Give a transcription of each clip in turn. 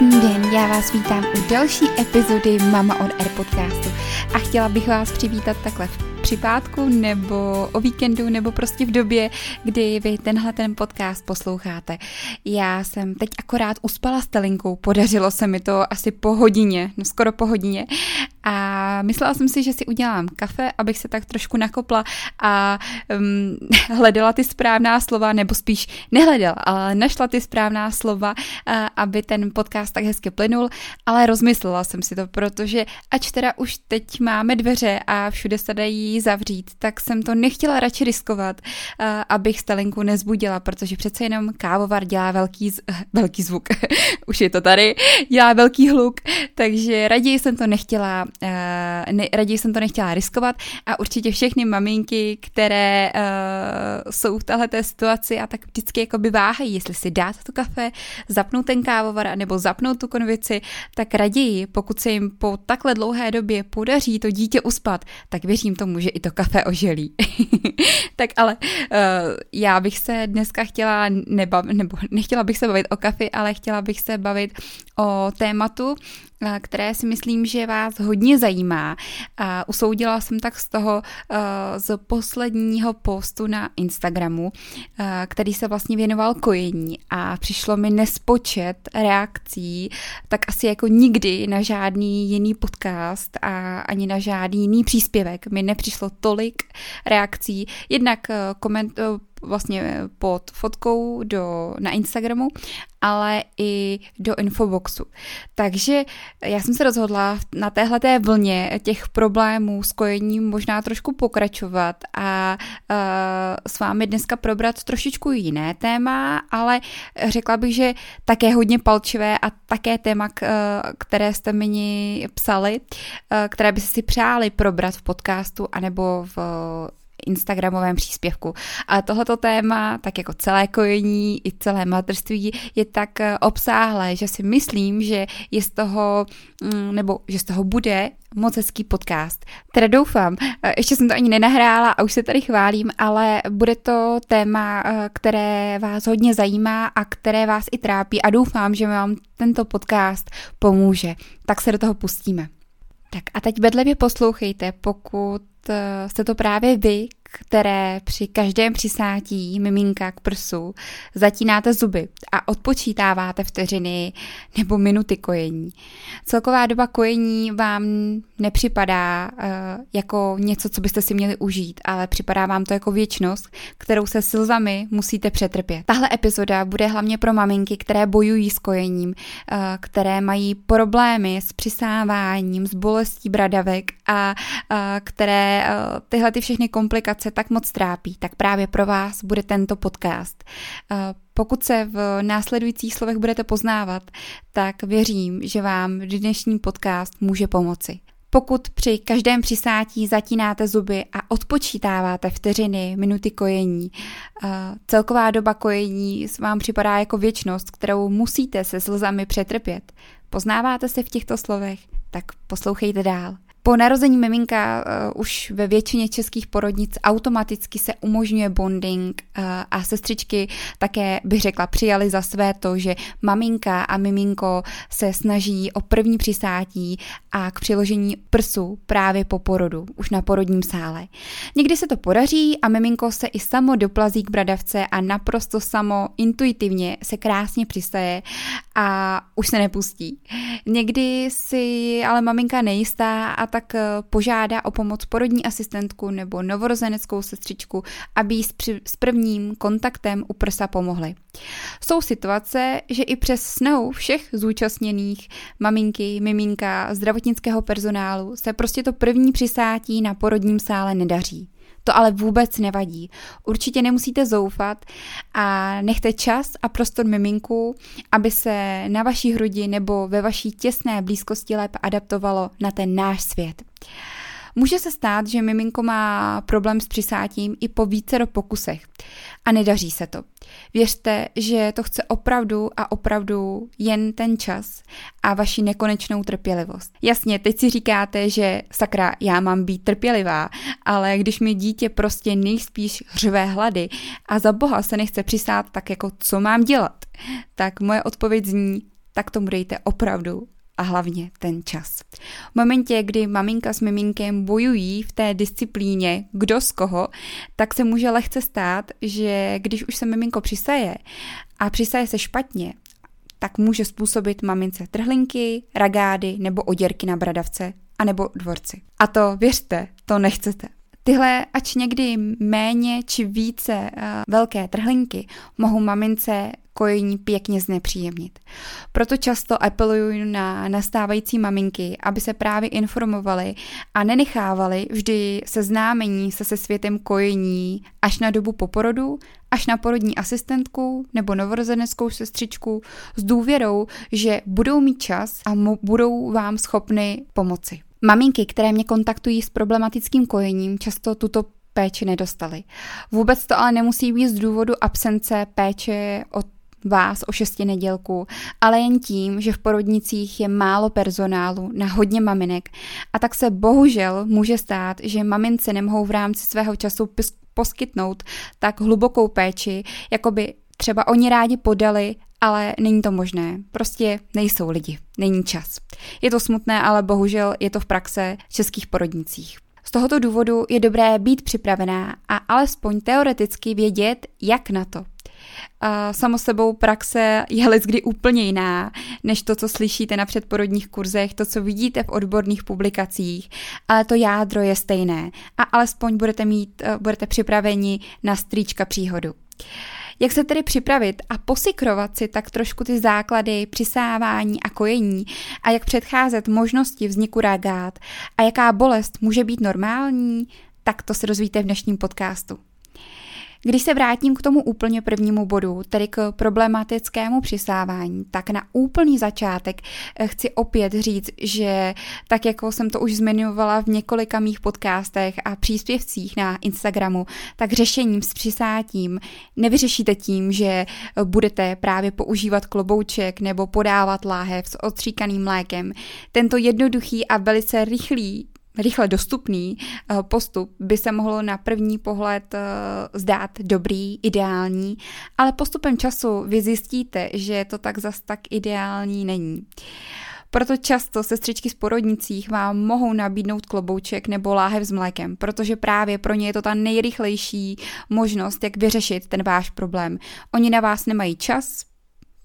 Krásný den, já vás vítám u další epizody Mama on Air podcastu a chtěla bych vás přivítat takhle v při pátku nebo o víkendu nebo prostě v době, kdy vy tenhle ten podcast posloucháte. Já jsem teď akorát uspala s Telinkou, podařilo se mi to asi po hodině, no skoro po hodině a myslela jsem si, že si udělám kafe, abych se tak trošku nakopla a um, hledala ty správná slova, nebo spíš nehledala, ale našla ty správná slova, uh, aby ten podcast tak hezky plynul, ale rozmyslela jsem si to, protože ač teda už teď máme dveře a všude se dají zavřít, tak jsem to nechtěla radši riskovat, uh, abych Stalinku nezbudila, protože přece jenom kávovar dělá velký, z, velký zvuk, už je to tady, dělá velký hluk, takže raději jsem to nechtěla ne, raději jsem to nechtěla riskovat a určitě všechny maminky, které uh, jsou v této situaci a tak vždycky by váhají, jestli si dát to kafe, zapnout ten kávovar nebo zapnout tu konvici, tak raději, pokud se jim po takhle dlouhé době podaří to dítě uspat, tak věřím tomu, že i to kafe oželí. tak ale uh, já bych se dneska chtěla nebav, nebo nechtěla bych se bavit o kafi, ale chtěla bych se bavit o tématu, které si myslím, že vás hodně zajímá. A usoudila jsem tak z toho z posledního postu na Instagramu, který se vlastně věnoval kojení a přišlo mi nespočet reakcí, tak asi jako nikdy na žádný jiný podcast a ani na žádný jiný příspěvek mi nepřišlo tolik reakcí. Jednak koment, vlastně pod fotkou do, na Instagramu, ale i do infoboxu. Takže já jsem se rozhodla na téhleté vlně těch problémů s kojením možná trošku pokračovat a uh, s vámi dneska probrat trošičku jiné téma, ale řekla bych, že také hodně palčivé a také téma, které jste mi psali, které by si přáli probrat v podcastu anebo v Instagramovém příspěvku. A tohoto téma, tak jako celé kojení i celé materství, je tak eh, obsáhlé, že si myslím, že je z toho, mm, nebo že z toho bude moc hezký podcast. Teda doufám, eh, ještě jsem to ani nenahrála a už se tady chválím, ale bude to téma, eh, které vás hodně zajímá a které vás i trápí a doufám, že vám tento podcast pomůže. Tak se do toho pustíme. Tak a teď bedlivě poslouchejte, pokud jste to právě vy, které při každém přisátí miminka k prsu zatínáte zuby a odpočítáváte vteřiny nebo minuty kojení. Celková doba kojení vám nepřipadá uh, jako něco, co byste si měli užít, ale připadá vám to jako věčnost, kterou se slzami musíte přetrpět. Tahle epizoda bude hlavně pro maminky, které bojují s kojením, uh, které mají problémy s přisáváním, s bolestí bradavek a uh, které uh, tyhle ty všechny komplikace se tak moc trápí, tak právě pro vás bude tento podcast. Eh, pokud se v následujících slovech budete poznávat, tak věřím, že vám dnešní podcast může pomoci. Pokud při každém přisátí zatínáte zuby a odpočítáváte vteřiny, minuty kojení, eh, celková doba kojení vám připadá jako věčnost, kterou musíte se slzami přetrpět. Poznáváte se v těchto slovech? Tak poslouchejte dál. Po narození miminka uh, už ve většině českých porodnic automaticky se umožňuje bonding uh, a sestřičky také bych řekla přijali za své to, že maminka a miminko se snaží o první přisátí a k přiložení prsu právě po porodu, už na porodním sále. Někdy se to podaří a miminko se i samo doplazí k bradavce a naprosto samo intuitivně se krásně přistaje a už se nepustí. Někdy si ale maminka nejistá a tak eh, požádá o pomoc porodní asistentku nebo novorozeneckou sestřičku, aby jí s prvním kontaktem u prsa pomohli. Jsou situace, že i přes snahu všech zúčastněných, maminky, miminka, zdravotnického personálu, se prostě to první přisátí na porodním sále nedaří. To ale vůbec nevadí. Určitě nemusíte zoufat a nechte čas a prostor miminku, aby se na vaší hrudi nebo ve vaší těsné blízkosti lépe adaptovalo na ten náš svět. Může se stát, že miminko má problém s přisátím i po vícero pokusech a nedaří se to. Věřte, že to chce opravdu a opravdu jen ten čas a vaši nekonečnou trpělivost. Jasně, teď si říkáte, že sakra, já mám být trpělivá, ale když mi dítě prostě nejspíš řve hlady a za boha se nechce přisát, tak jako co mám dělat? Tak moje odpověď zní, tak tomu dejte opravdu a hlavně ten čas. V momentě, kdy maminka s miminkem bojují v té disciplíně, kdo z koho, tak se může lehce stát, že když už se miminko přisaje a přisaje se špatně, tak může způsobit mamince trhlinky, ragády nebo oděrky na bradavce a nebo dvorci. A to věřte, to nechcete. Tyhle, ač někdy méně či více uh, velké trhlinky, mohou mamince kojení pěkně znepříjemnit. Proto často apeluju na nastávající maminky, aby se právě informovali a nenechávali vždy seznámení se se světem kojení až na dobu poporodu, až na porodní asistentku nebo novorozeneckou sestřičku s důvěrou, že budou mít čas a budou vám schopny pomoci. Maminky, které mě kontaktují s problematickým kojením, často tuto péči nedostali. Vůbec to ale nemusí být z důvodu absence péče od vás o šesti nedělku, ale jen tím, že v porodnicích je málo personálu na hodně maminek a tak se bohužel může stát, že mamince nemohou v rámci svého času poskytnout tak hlubokou péči, jako by třeba oni rádi podali, ale není to možné. Prostě nejsou lidi, není čas. Je to smutné, ale bohužel je to v praxe v českých porodnicích. Z tohoto důvodu je dobré být připravená a alespoň teoreticky vědět, jak na to. Samo sebou praxe je kdy úplně jiná, než to, co slyšíte na předporodních kurzech, to, co vidíte v odborných publikacích, ale to jádro je stejné a alespoň budete mít, eh, budete připraveni na strýčka příhodu. Jak se tedy připravit a posikrovat si tak trošku ty základy přisávání a kojení a jak předcházet možnosti vzniku ragát a jaká bolest může být normální, tak to se dozvíte v dnešním podcastu. Když se vrátím k tomu úplně prvnímu bodu, tedy k problematickému přisávání, tak na úplný začátek eh, chci opět říct, že tak jako jsem to už zmiňovala v několika mých podcastech a příspěvcích na Instagramu, tak řešením s přisátím nevyřešíte tím, že budete právě používat klobouček nebo podávat láhev s odstříkaným mlékem. Tento jednoduchý a velice rychlý rychle dostupný eh, postup by se mohlo na první pohled eh, zdát dobrý, ideální, ale postupem času vy zjistíte, že to tak zas tak ideální není. Proto často sestřičky z porodnicích vám mohou nabídnout klobouček nebo láhev s mlékem, protože právě pro ně je to ta nejrychlejší možnost, jak vyřešit ten váš problém. Oni na vás nemají čas,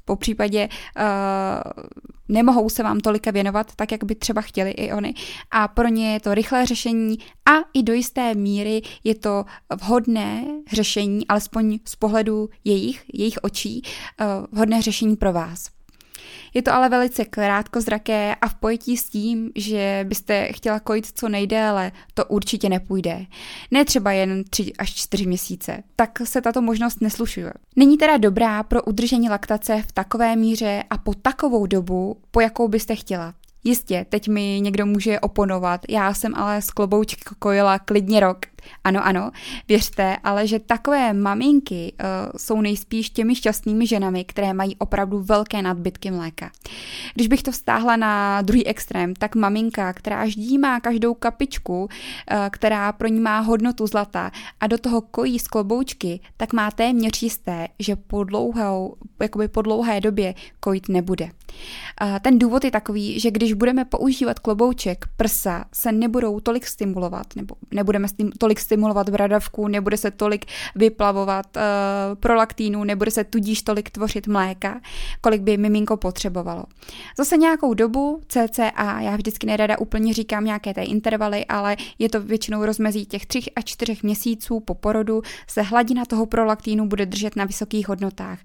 po případě uh, nemohou se vám tolika věnovat, tak jak by třeba chtěli i oni. A pro ně je to rychlé řešení a i do jisté míry je to vhodné řešení, alespoň z pohledu jejich, jejich očí, uh, vhodné řešení pro vás. Je to ale velice krátkozraké a v pojetí s tím, že byste chtěla kojit co nejdéle, to určitě nepůjde. Ne třeba jen 3 až 4 měsíce. Tak se tato možnost neslušuje. Není teda dobrá pro udržení laktace v takové míře a po takovou dobu, po jakou byste chtěla. Jistě, teď mi někdo může oponovat, já jsem ale z kloboučky kojila klidně rok. Ano, ano, věřte, ale že takové maminky uh, jsou nejspíš těmi šťastnými ženami, které mají opravdu velké nadbytky mléka. Když bych to vztáhla na druhý extrém, tak maminka, která ždímá každou kapičku, uh, která pro ní má hodnotu zlata a do toho kojí z kloboučky, tak má téměř jisté, že po, dlouhou, jakoby po dlouhé době kojit nebude. Uh, ten důvod je takový, že když budeme používat klobouček, prsa se nebudou tolik stimulovat, nebo nebudeme tolik tolik stimulovat bradavku, nebude se tolik vyplavovat uh, prolaktínu, nebude se tudíž tolik tvořit mléka, kolik by miminko potřebovalo. Zase nějakou dobu CCA, já vždycky nerada úplně říkám nějaké té intervaly, ale je to většinou rozmezí těch 3 a 4 měsíců po porodu, se hladina toho prolaktínu bude držet na vysokých hodnotách.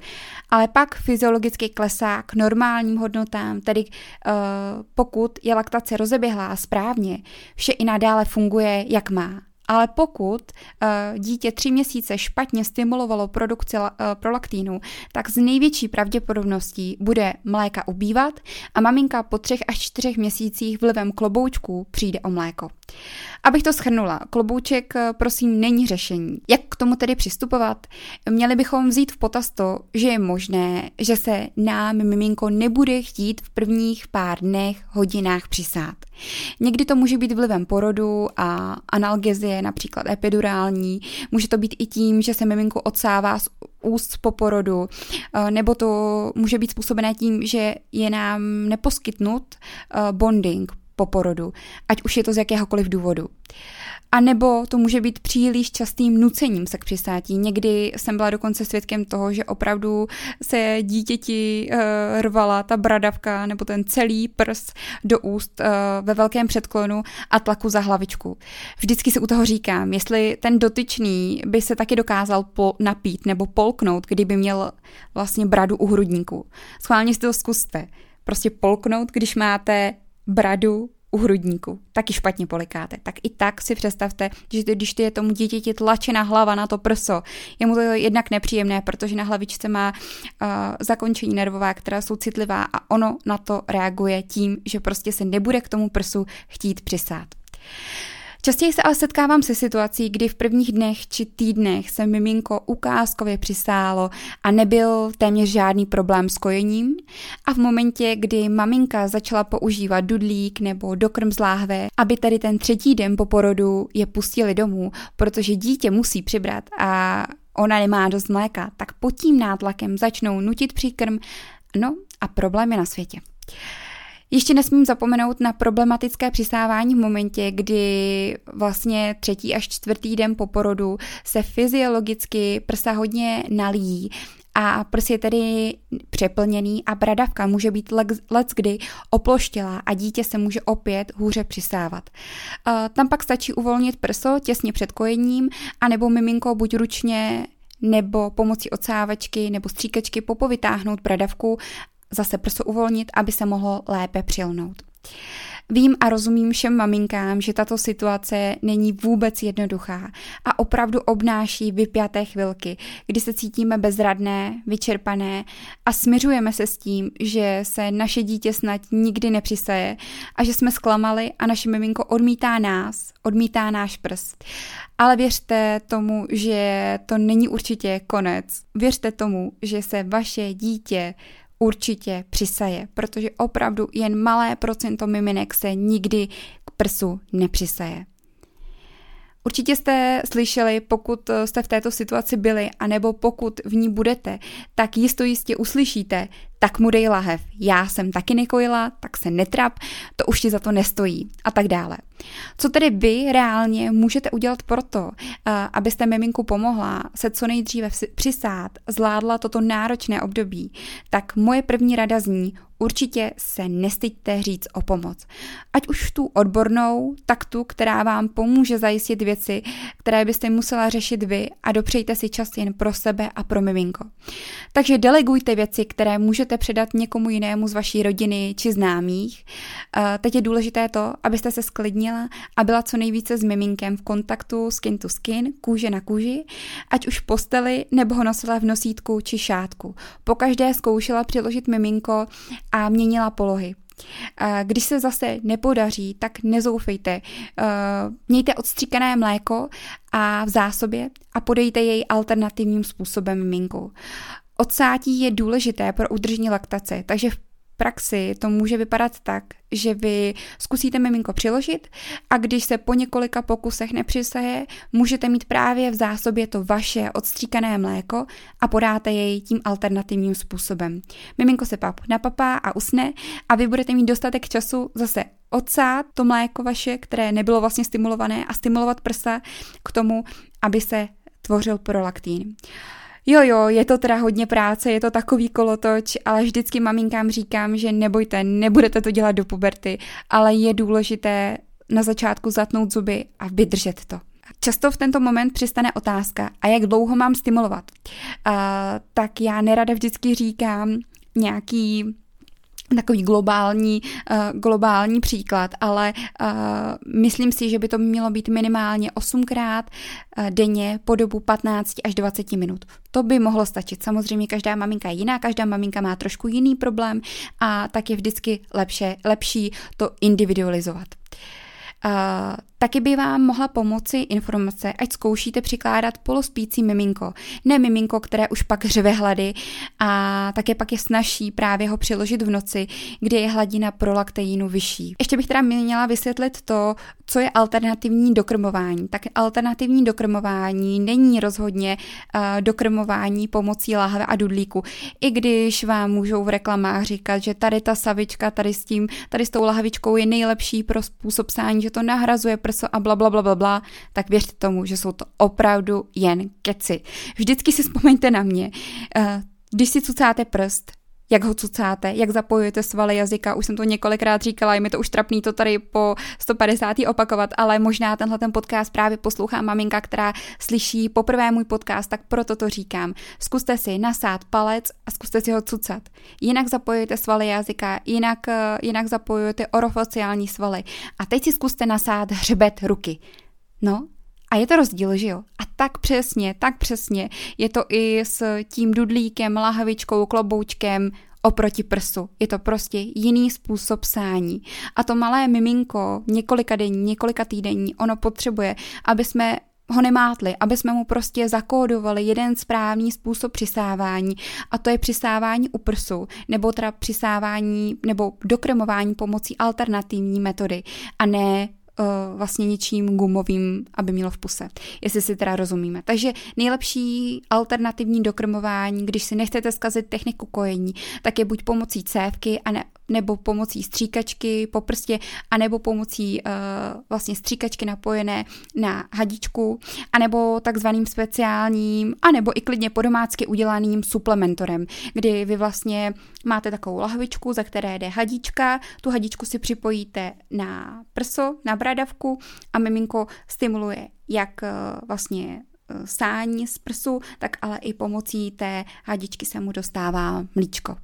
Ale pak fyziologicky klesá k normálním hodnotám, tedy uh, pokud je laktace rozeběhlá správně, vše i nadále funguje, jak má. Ale pokud uh, dítě tři měsíce špatně stimulovalo produkci uh, prolaktínu, tak z největší pravděpodobností bude mléka ubývat a maminka po třech až čtyřech měsících vlivem kloboučků přijde o mléko. Abych to schrnula, klobouček eh, prosím není řešení. Jak k tomu tedy přistupovat? Měli bychom vzít v potaz to, že je možné, že se nám miminko nebude chtít v prvních pár dnech, hodinách přisát. Někdy to může být vlivem porodu a analgezie, například epidurální. Může to být i tím, že se miminko odsává z úst po porodu, nebo to může být způsobené tím, že je nám neposkytnut bonding po porodu, ať už je to z jakéhokoliv důvodu. A nebo to může být příliš častým nucením se k přistátí. Někdy jsem byla dokonce svědkem toho, že opravdu se dítěti uh, rvala ta bradavka nebo ten celý prs do úst uh, ve velkém předklonu a tlaku za hlavičku. Vždycky si u toho říkám, jestli ten dotyčný by se taky dokázal po, napít nebo polknout, kdyby měl vlastně bradu u hrudníku. Schválně si to zkuste. Prostě polknout, když máte bradu u hrudníku, taky špatně polikáte. Tak i tak si představte, že když ty je tomu dítěti tlačená hlava na to prso, je mu to jednak nepříjemné, protože na hlavičce má uh, zakončení nervová, která jsou citlivá a ono na to reaguje tím, že prostě se nebude k tomu prsu chtít přisát. Častěji se ale setkávám se situací, kdy v prvních dnech či týdnech se miminko ukázkově přisálo a nebyl téměř žádný problém s kojením a v momentě, kdy maminka začala používat dudlík nebo dokrm z láhve, aby tady ten třetí den po porodu je pustili domů, protože dítě musí přibrat a ona nemá dost mléka, tak pod tím nátlakem začnou nutit příkrm, no a problém je na světě. Ještě nesmím zapomenout na problematické přisávání v momentě, kdy vlastně třetí až čtvrtý den po porodu se fyziologicky prsa hodně nalíjí a prs je tedy přeplněný a bradavka může být let kdy oploštělá a dítě se může opět hůře přisávat. Tam pak stačí uvolnit prso těsně před kojením anebo miminko buď ručně nebo pomocí odsávačky nebo stříkačky popovytáhnout bradavku zase prso uvolnit, aby se mohlo lépe přilnout. Vím a rozumím všem maminkám, že tato situace není vůbec jednoduchá a opravdu obnáší vypjaté chvilky, kdy se cítíme bezradné, vyčerpané a směřujeme se s tím, že se naše dítě snad nikdy nepřisaje a že jsme zklamali a naše miminko odmítá nás, odmítá náš prst. Ale věřte tomu, že to není určitě konec. Věřte tomu, že se vaše dítě určitě přisaje, protože opravdu jen malé procento miminek se nikdy k prsu nepřisaje. Určitě jste slyšeli, pokud jste v této situaci byli, anebo pokud v ní budete, tak jisto jistě uslyšíte, tak mu dej lahev, já jsem taky nekojila, tak se netrap, to už ti za to nestojí a tak dále. Co tedy vy reálně můžete udělat proto, eh, abyste miminku pomohla se co nejdříve přisát, zvládla toto náročné období, tak moje první rada zní, určitě se nestyďte říct o pomoc. Ať už tu odbornou, tak tu, která vám pomůže zajistit věci, které byste musela řešit vy a dopřejte si čas jen pro sebe a pro miminko. Takže delegujte věci, které můžete předat někomu jinému z vaší rodiny či známých. Eh, teď je důležité to, abyste se sklidnila a byla co nejvíce s miminkem v kontaktu skin to skin, kůže na kůži, ať už v posteli nebo ho nosila v nosítku či šátku. Pokaždé zkoušela přiložit miminko a měnila polohy. Když se zase nepodaří, tak nezoufejte. Mějte odstříkané mléko a v zásobě a podejte jej alternativním způsobem miminku. Odsátí je důležité pro udržení laktace, takže v praxi to může vypadat tak, že vy zkusíte miminko přiložit a když se po několika pokusech nepřisaje, můžete mít právě v zásobě to vaše odstříkané mléko a podáte jej tím alternativním způsobem. Miminko se pak napapá a usne a vy budete mít dostatek času zase odsát to mléko vaše, které nebylo vlastně stimulované a stimulovat prsa k tomu, aby se tvořil prolaktín. Jo, jo, je to teda hodně práce, je to takový kolotoč, ale vždycky maminkám říkám, že nebojte, nebudete to dělat do puberty, ale je důležité na začátku zatnout zuby a vydržet to. Často v tento moment přistane otázka, a jak dlouho mám stimulovat? Uh, tak já nerada vždycky říkám nějaký takový globální, uh, globální příklad, ale uh, myslím si, že by to mělo být minimálně 8krát uh, denně po dobu 15 až 20 minut. To by mohlo stačit. Samozřejmě každá maminka je jiná, každá maminka má trošku jiný problém a tak je vždycky lepší, lepší to individualizovat. Uh, Taky by vám mohla pomoci informace, ať zkoušíte přikládat polospící miminko. Ne miminko, které už pak řve hlady a také pak je snažší právě ho přiložit v noci, kdy je hladina prolakteínu vyšší. Ještě bych teda měla vysvětlit to, co je alternativní dokrmování. Tak alternativní dokrmování není rozhodně uh, dokrmování pomocí láhve a dudlíku. I když vám můžou v reklamách říkat, že tady ta savička, tady s tím, tady s tou lahvičkou je nejlepší pro způsob sání, že to nahrazuje prso a bla, bla, bla, bla, bla, tak věřte tomu, že jsou to opravdu jen keci. Vždycky si vzpomeňte na mě. Uh, když si cucáte prst, jak ho cucáte, jak zapojujete svaly jazyka. Už jsem to několikrát říkala, je mi to už trapný to tady po 150. opakovat, ale možná tenhle ten podcast právě poslouchá maminka, která slyší poprvé můj podcast, tak proto to říkám. Zkuste si nasát palec a zkuste si ho cucat. Jinak zapojujete svaly jazyka, jinak, eh, jinak zapojujete orofaciální svaly. A teď si zkuste nasát hřbet ruky. No, a je to rozdíl, že jo? A tak přesně, tak přesně je to i s tím dudlíkem, lahvičkou, kloboučkem oproti prsu. Je to prostě jiný způsob sání. A to malé miminko, několika denní, několika týdenní, ono potřebuje, aby jsme ho nemátli, aby jsme mu prostě zakódovali jeden správný způsob přisávání a to je přisávání u prsu, nebo teda přisávání nebo dokremování pomocí alternativní metody a ne uh, vlastně něčím gumovým, aby mělo v puse. Jestli si teda rozumíme. Takže nejlepší alternativní dokrmování, když si nechcete zkazit techniku kojení, tak je buď pomocí cévky a ne, nebo pomocí stříkačky po prstě, anebo pomocí uh, vlastně stříkačky napojené na hadičku, anebo takzvaným speciálním, anebo i klidně podomácky udělaným suplementorem, kdy vy vlastně máte takovou lahvičku, za které jde hadička, tu hadičku si připojíte na prso, na bradavku a miminko stimuluje jak uh, vlastně uh, sání z prsu, tak ale i pomocí té hadičky se mu dostává mlíčko.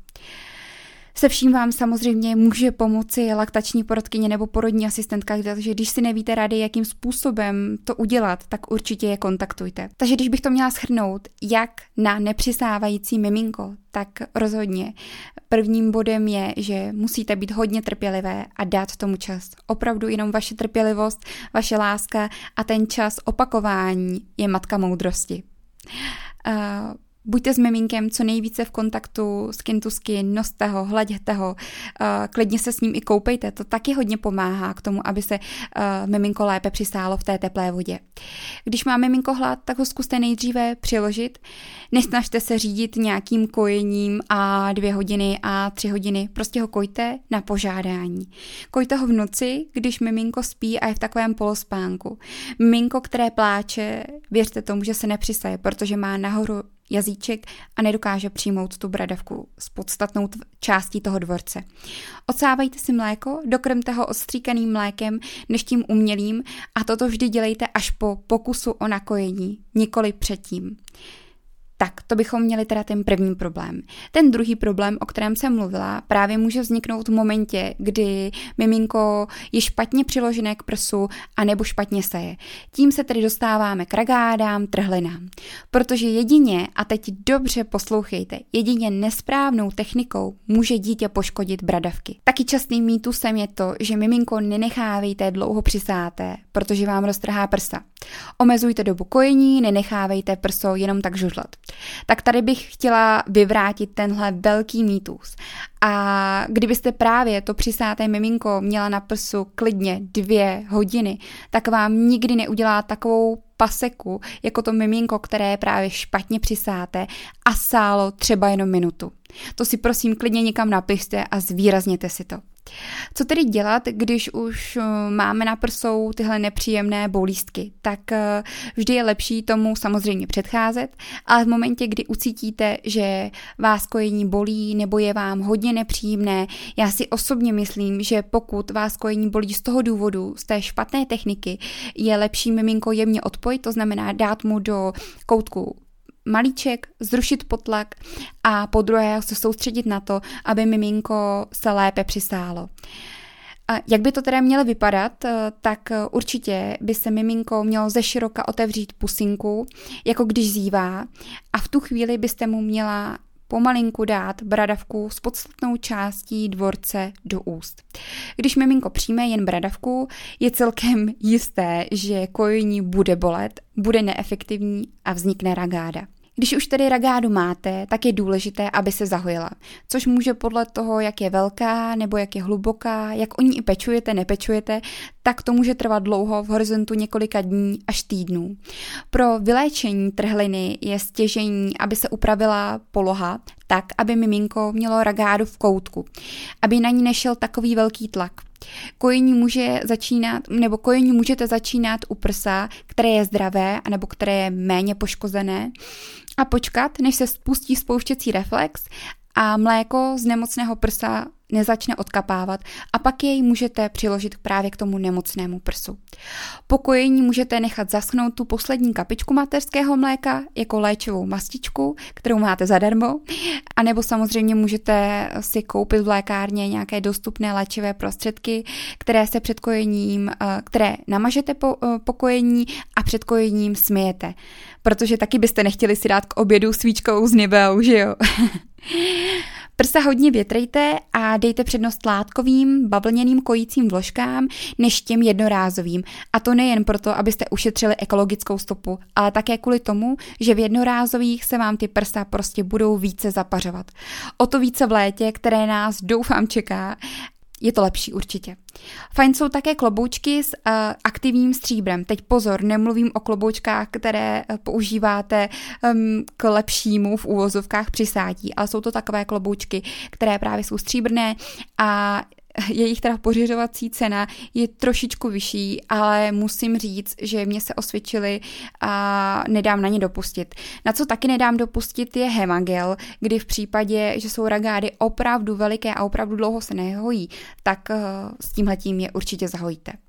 Se vším vám samozřejmě může pomoci laktační porodkyně nebo porodní asistentka, takže když si nevíte rady, jakým způsobem to udělat, tak určitě je kontaktujte. Takže když bych to měla schrnout, jak na nepřisávající miminko, tak rozhodně prvním bodem je, že musíte být hodně trpělivé a dát tomu čas. Opravdu jenom vaše trpělivost, vaše láska a ten čas opakování je matka moudrosti. Uh, Buďte s miminkem co nejvíce v kontaktu skin to skin, noste ho, hleděte ho, uh, klidně se s ním i koupejte, to taky hodně pomáhá k tomu, aby se uh, miminko lépe přistálo v té teplé vodě. Když má miminko hlad, tak ho zkuste nejdříve přiložit, nesnažte se řídit nějakým kojením a dvě hodiny a tři hodiny, prostě ho kojte na požádání. Kojte ho v noci, když miminko spí a je v takovém polospánku. Miminko, které pláče, věřte tomu, že se nepřisaje, protože má nahoru jazyček a nedokáže přijmout tu bradavku s podstatnou částí toho dvorce. Odsávejte si mléko, dokrmte ho odstříkaným mlékem než tím umělým a toto vždy dělejte až po pokusu o nakojení, nikoli předtím. Tak, to bychom měli teda ten první problém. Ten druhý problém, o kterém jsem mluvila, právě může vzniknout v momentě, kdy miminko je špatně přiložené k prsu a nebo špatně seje. Tím se tedy dostáváme k ragádám, trhlinám. Protože jedině, a teď dobře poslouchejte, jedině nesprávnou technikou může dítě poškodit bradavky. Taky častým mýtusem je to, že miminko nenechávejte dlouho přisáté, protože vám roztrhá prsa. Omezujte dobu kojení, nenechávejte prso jenom tak žužlat. Tak tady bych chtěla vyvrátit tenhle velký mýtus. A kdybyste právě to přisáté miminko měla na prsu klidně dvě hodiny, tak vám nikdy neudělá takovou paseku, jako to miminko, které právě špatně přisáté a sálo třeba jenom minutu. To si prosím klidně někam napište a zvýrazněte si to. Co tedy dělat, když už eh, máme na prsou tyhle nepříjemné bolístky? Tak eh, vždy je lepší tomu samozřejmě předcházet, ale v momentě, kdy ucítíte, že vás kojení bolí nebo je vám hodně nepříjemné, já si osobně myslím, že pokud vás kojení bolí z toho důvodu, z té špatné techniky, je lepší miminko jemně odpojit, to znamená dát mu do koutku malíček, zrušit potlak a po druhé se soustředit na to, aby miminko se lépe přisálo. A jak by to teda mělo vypadat, eh, tak eh, určitě by se miminko mělo ze široka otevřít pusinku, jako když zívá a v tu chvíli byste mu měla pomalinku dát bradavku s podstatnou částí dvorce do úst. Když miminko přijme jen bradavku, je celkem jisté, že kojení bude bolet, bude neefektivní a vznikne ragáda. Když už tedy ragádu máte, tak je důležité, aby se zahojila, což může podle toho, jak je velká nebo jak je hluboká, jak o ní i pečujete, nepečujete, tak to může trvat dlouho v horizontu několika dní až týdnů. Pro vyléčení trhliny je stěžení, aby se upravila poloha tak, aby miminko mělo ragádu v koutku, aby na ní nešel takový velký tlak. Kojení může začínat, nebo kojení můžete začínat u prsa, které je zdravé, anebo které je méně poškozené. A počkat, než se spustí spouštěcí reflex a mléko z nemocného prsa nezačne odkapávat a pak jej můžete přiložit právě k tomu nemocnému prsu. Po kojení můžete nechat zaschnout tu poslední kapičku mateřského mléka jako léčivou mastičku, kterou máte zadarmo, a nebo samozřejmě můžete si koupit v lékárně nějaké dostupné léčivé prostředky, které se před kojením, eh, které namažete po, eh, po kojení a před kojením smijete. Protože taky byste nechtěli si dát k obědu svíčkou z Niveu, že jo? Prsa hodně větrejte a dejte přednost látkovým, bavlněným kojícím vložkám než těm jednorázovým. A to nejen proto, abyste ušetřili ekologickou stopu, ale také kvůli tomu, že v jednorázových se vám ty prsa prostě budou více zapařovat. O to více v létě, které nás doufám čeká je to lepší určitě. Fajn jsou také kloboučky s uh, aktivním stříbrem. Teď pozor, nemluvím o kloboučkách, které uh, používáte um, k lepšímu v úvozovkách přisátí, ale jsou to takové kloboučky, které právě jsou stříbrné a jejich teda pořizovací cena je trošičku vyšší, ale musím říct, že mě se osvědčili a nedám na ně dopustit. Na co taky nedám dopustit je hemagel, kdy v případě, že jsou ragády opravdu veliké a opravdu dlouho se nehojí, tak uh, s tímhletím je určitě zahojíte.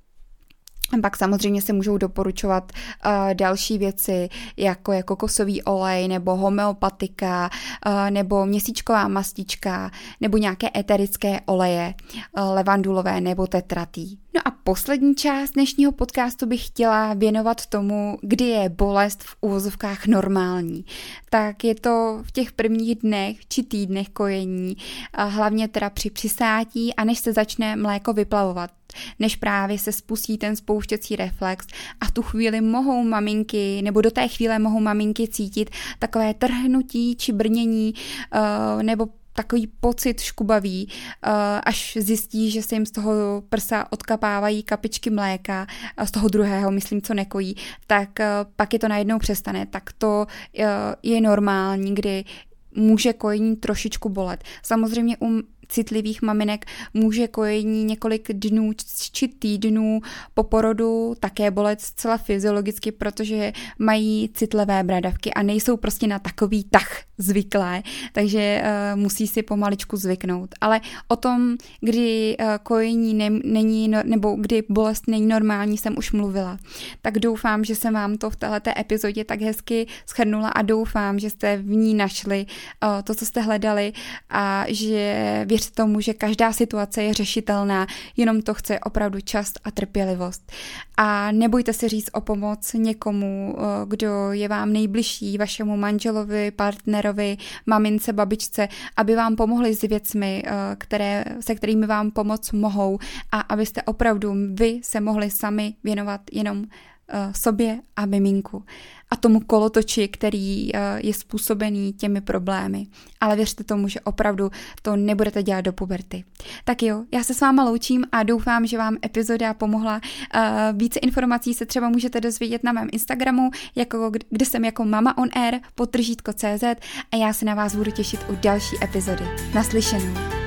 Pak samozřejmě se můžou doporučovat uh, další věci, jako je kokosový olej, nebo homeopatika, uh, nebo měsíčková mastička, nebo nějaké eterické oleje, uh, levandulové nebo tetratý. No a poslední část dnešního podcastu bych chtěla věnovat tomu, kdy je bolest v úvozovkách normální. Tak je to v těch prvních dnech či týdnech kojení, hlavně teda při přisátí a než se začne mléko vyplavovat než právě se spustí ten spouštěcí reflex a v tu chvíli mohou maminky, nebo do té chvíle mohou maminky cítit takové trhnutí či brnění uh, nebo takový pocit škubavý, uh, až zjistí, že se jim z toho prsa odkapávají kapičky mléka, z toho druhého, myslím, co nekojí, tak uh, pak je to najednou přestane. Tak to je normální, kdy může kojení trošičku bolet. Samozřejmě u citlivých maminek může kojení několik dnů či týdnů po porodu také bolet zcela fyziologicky, protože mají citlivé bradavky a nejsou prostě na takový tah zvyklé, takže uh, musí si pomaličku zvyknout. Ale o tom, kdy uh, kojení ne, není, no, nebo kdy bolest není normální, jsem už mluvila. Tak doufám, že jsem vám to v této epizodě tak hezky schrnula a doufám, že jste v ní našli uh, to, co jste hledali a že věřte tomu, že každá situace je řešitelná, jenom to chce opravdu čas a trpělivost. A nebojte se říct o pomoc někomu, uh, kdo je vám nejbližší, vašemu manželovi, partnerovi, mamince, babičce, aby vám pomohli s věcmi, eh, které, se kterými vám pomoc mohou a abyste opravdu vy se mohli sami věnovat jenom eh, sobě a miminku a tomu kolotoči, který eh, je způsobený těmi problémy. Ale věřte tomu, že opravdu to nebudete dělat do puberty. Tak jo, já se s váma loučím a doufám, že vám epizoda pomohla. Eh, více informací se třeba můžete dozvědět na mém Instagramu, jako, kde jsem jako Mama on Air, potržítko CZ a já se na vás budu těšit u další epizody. Naslyšenou.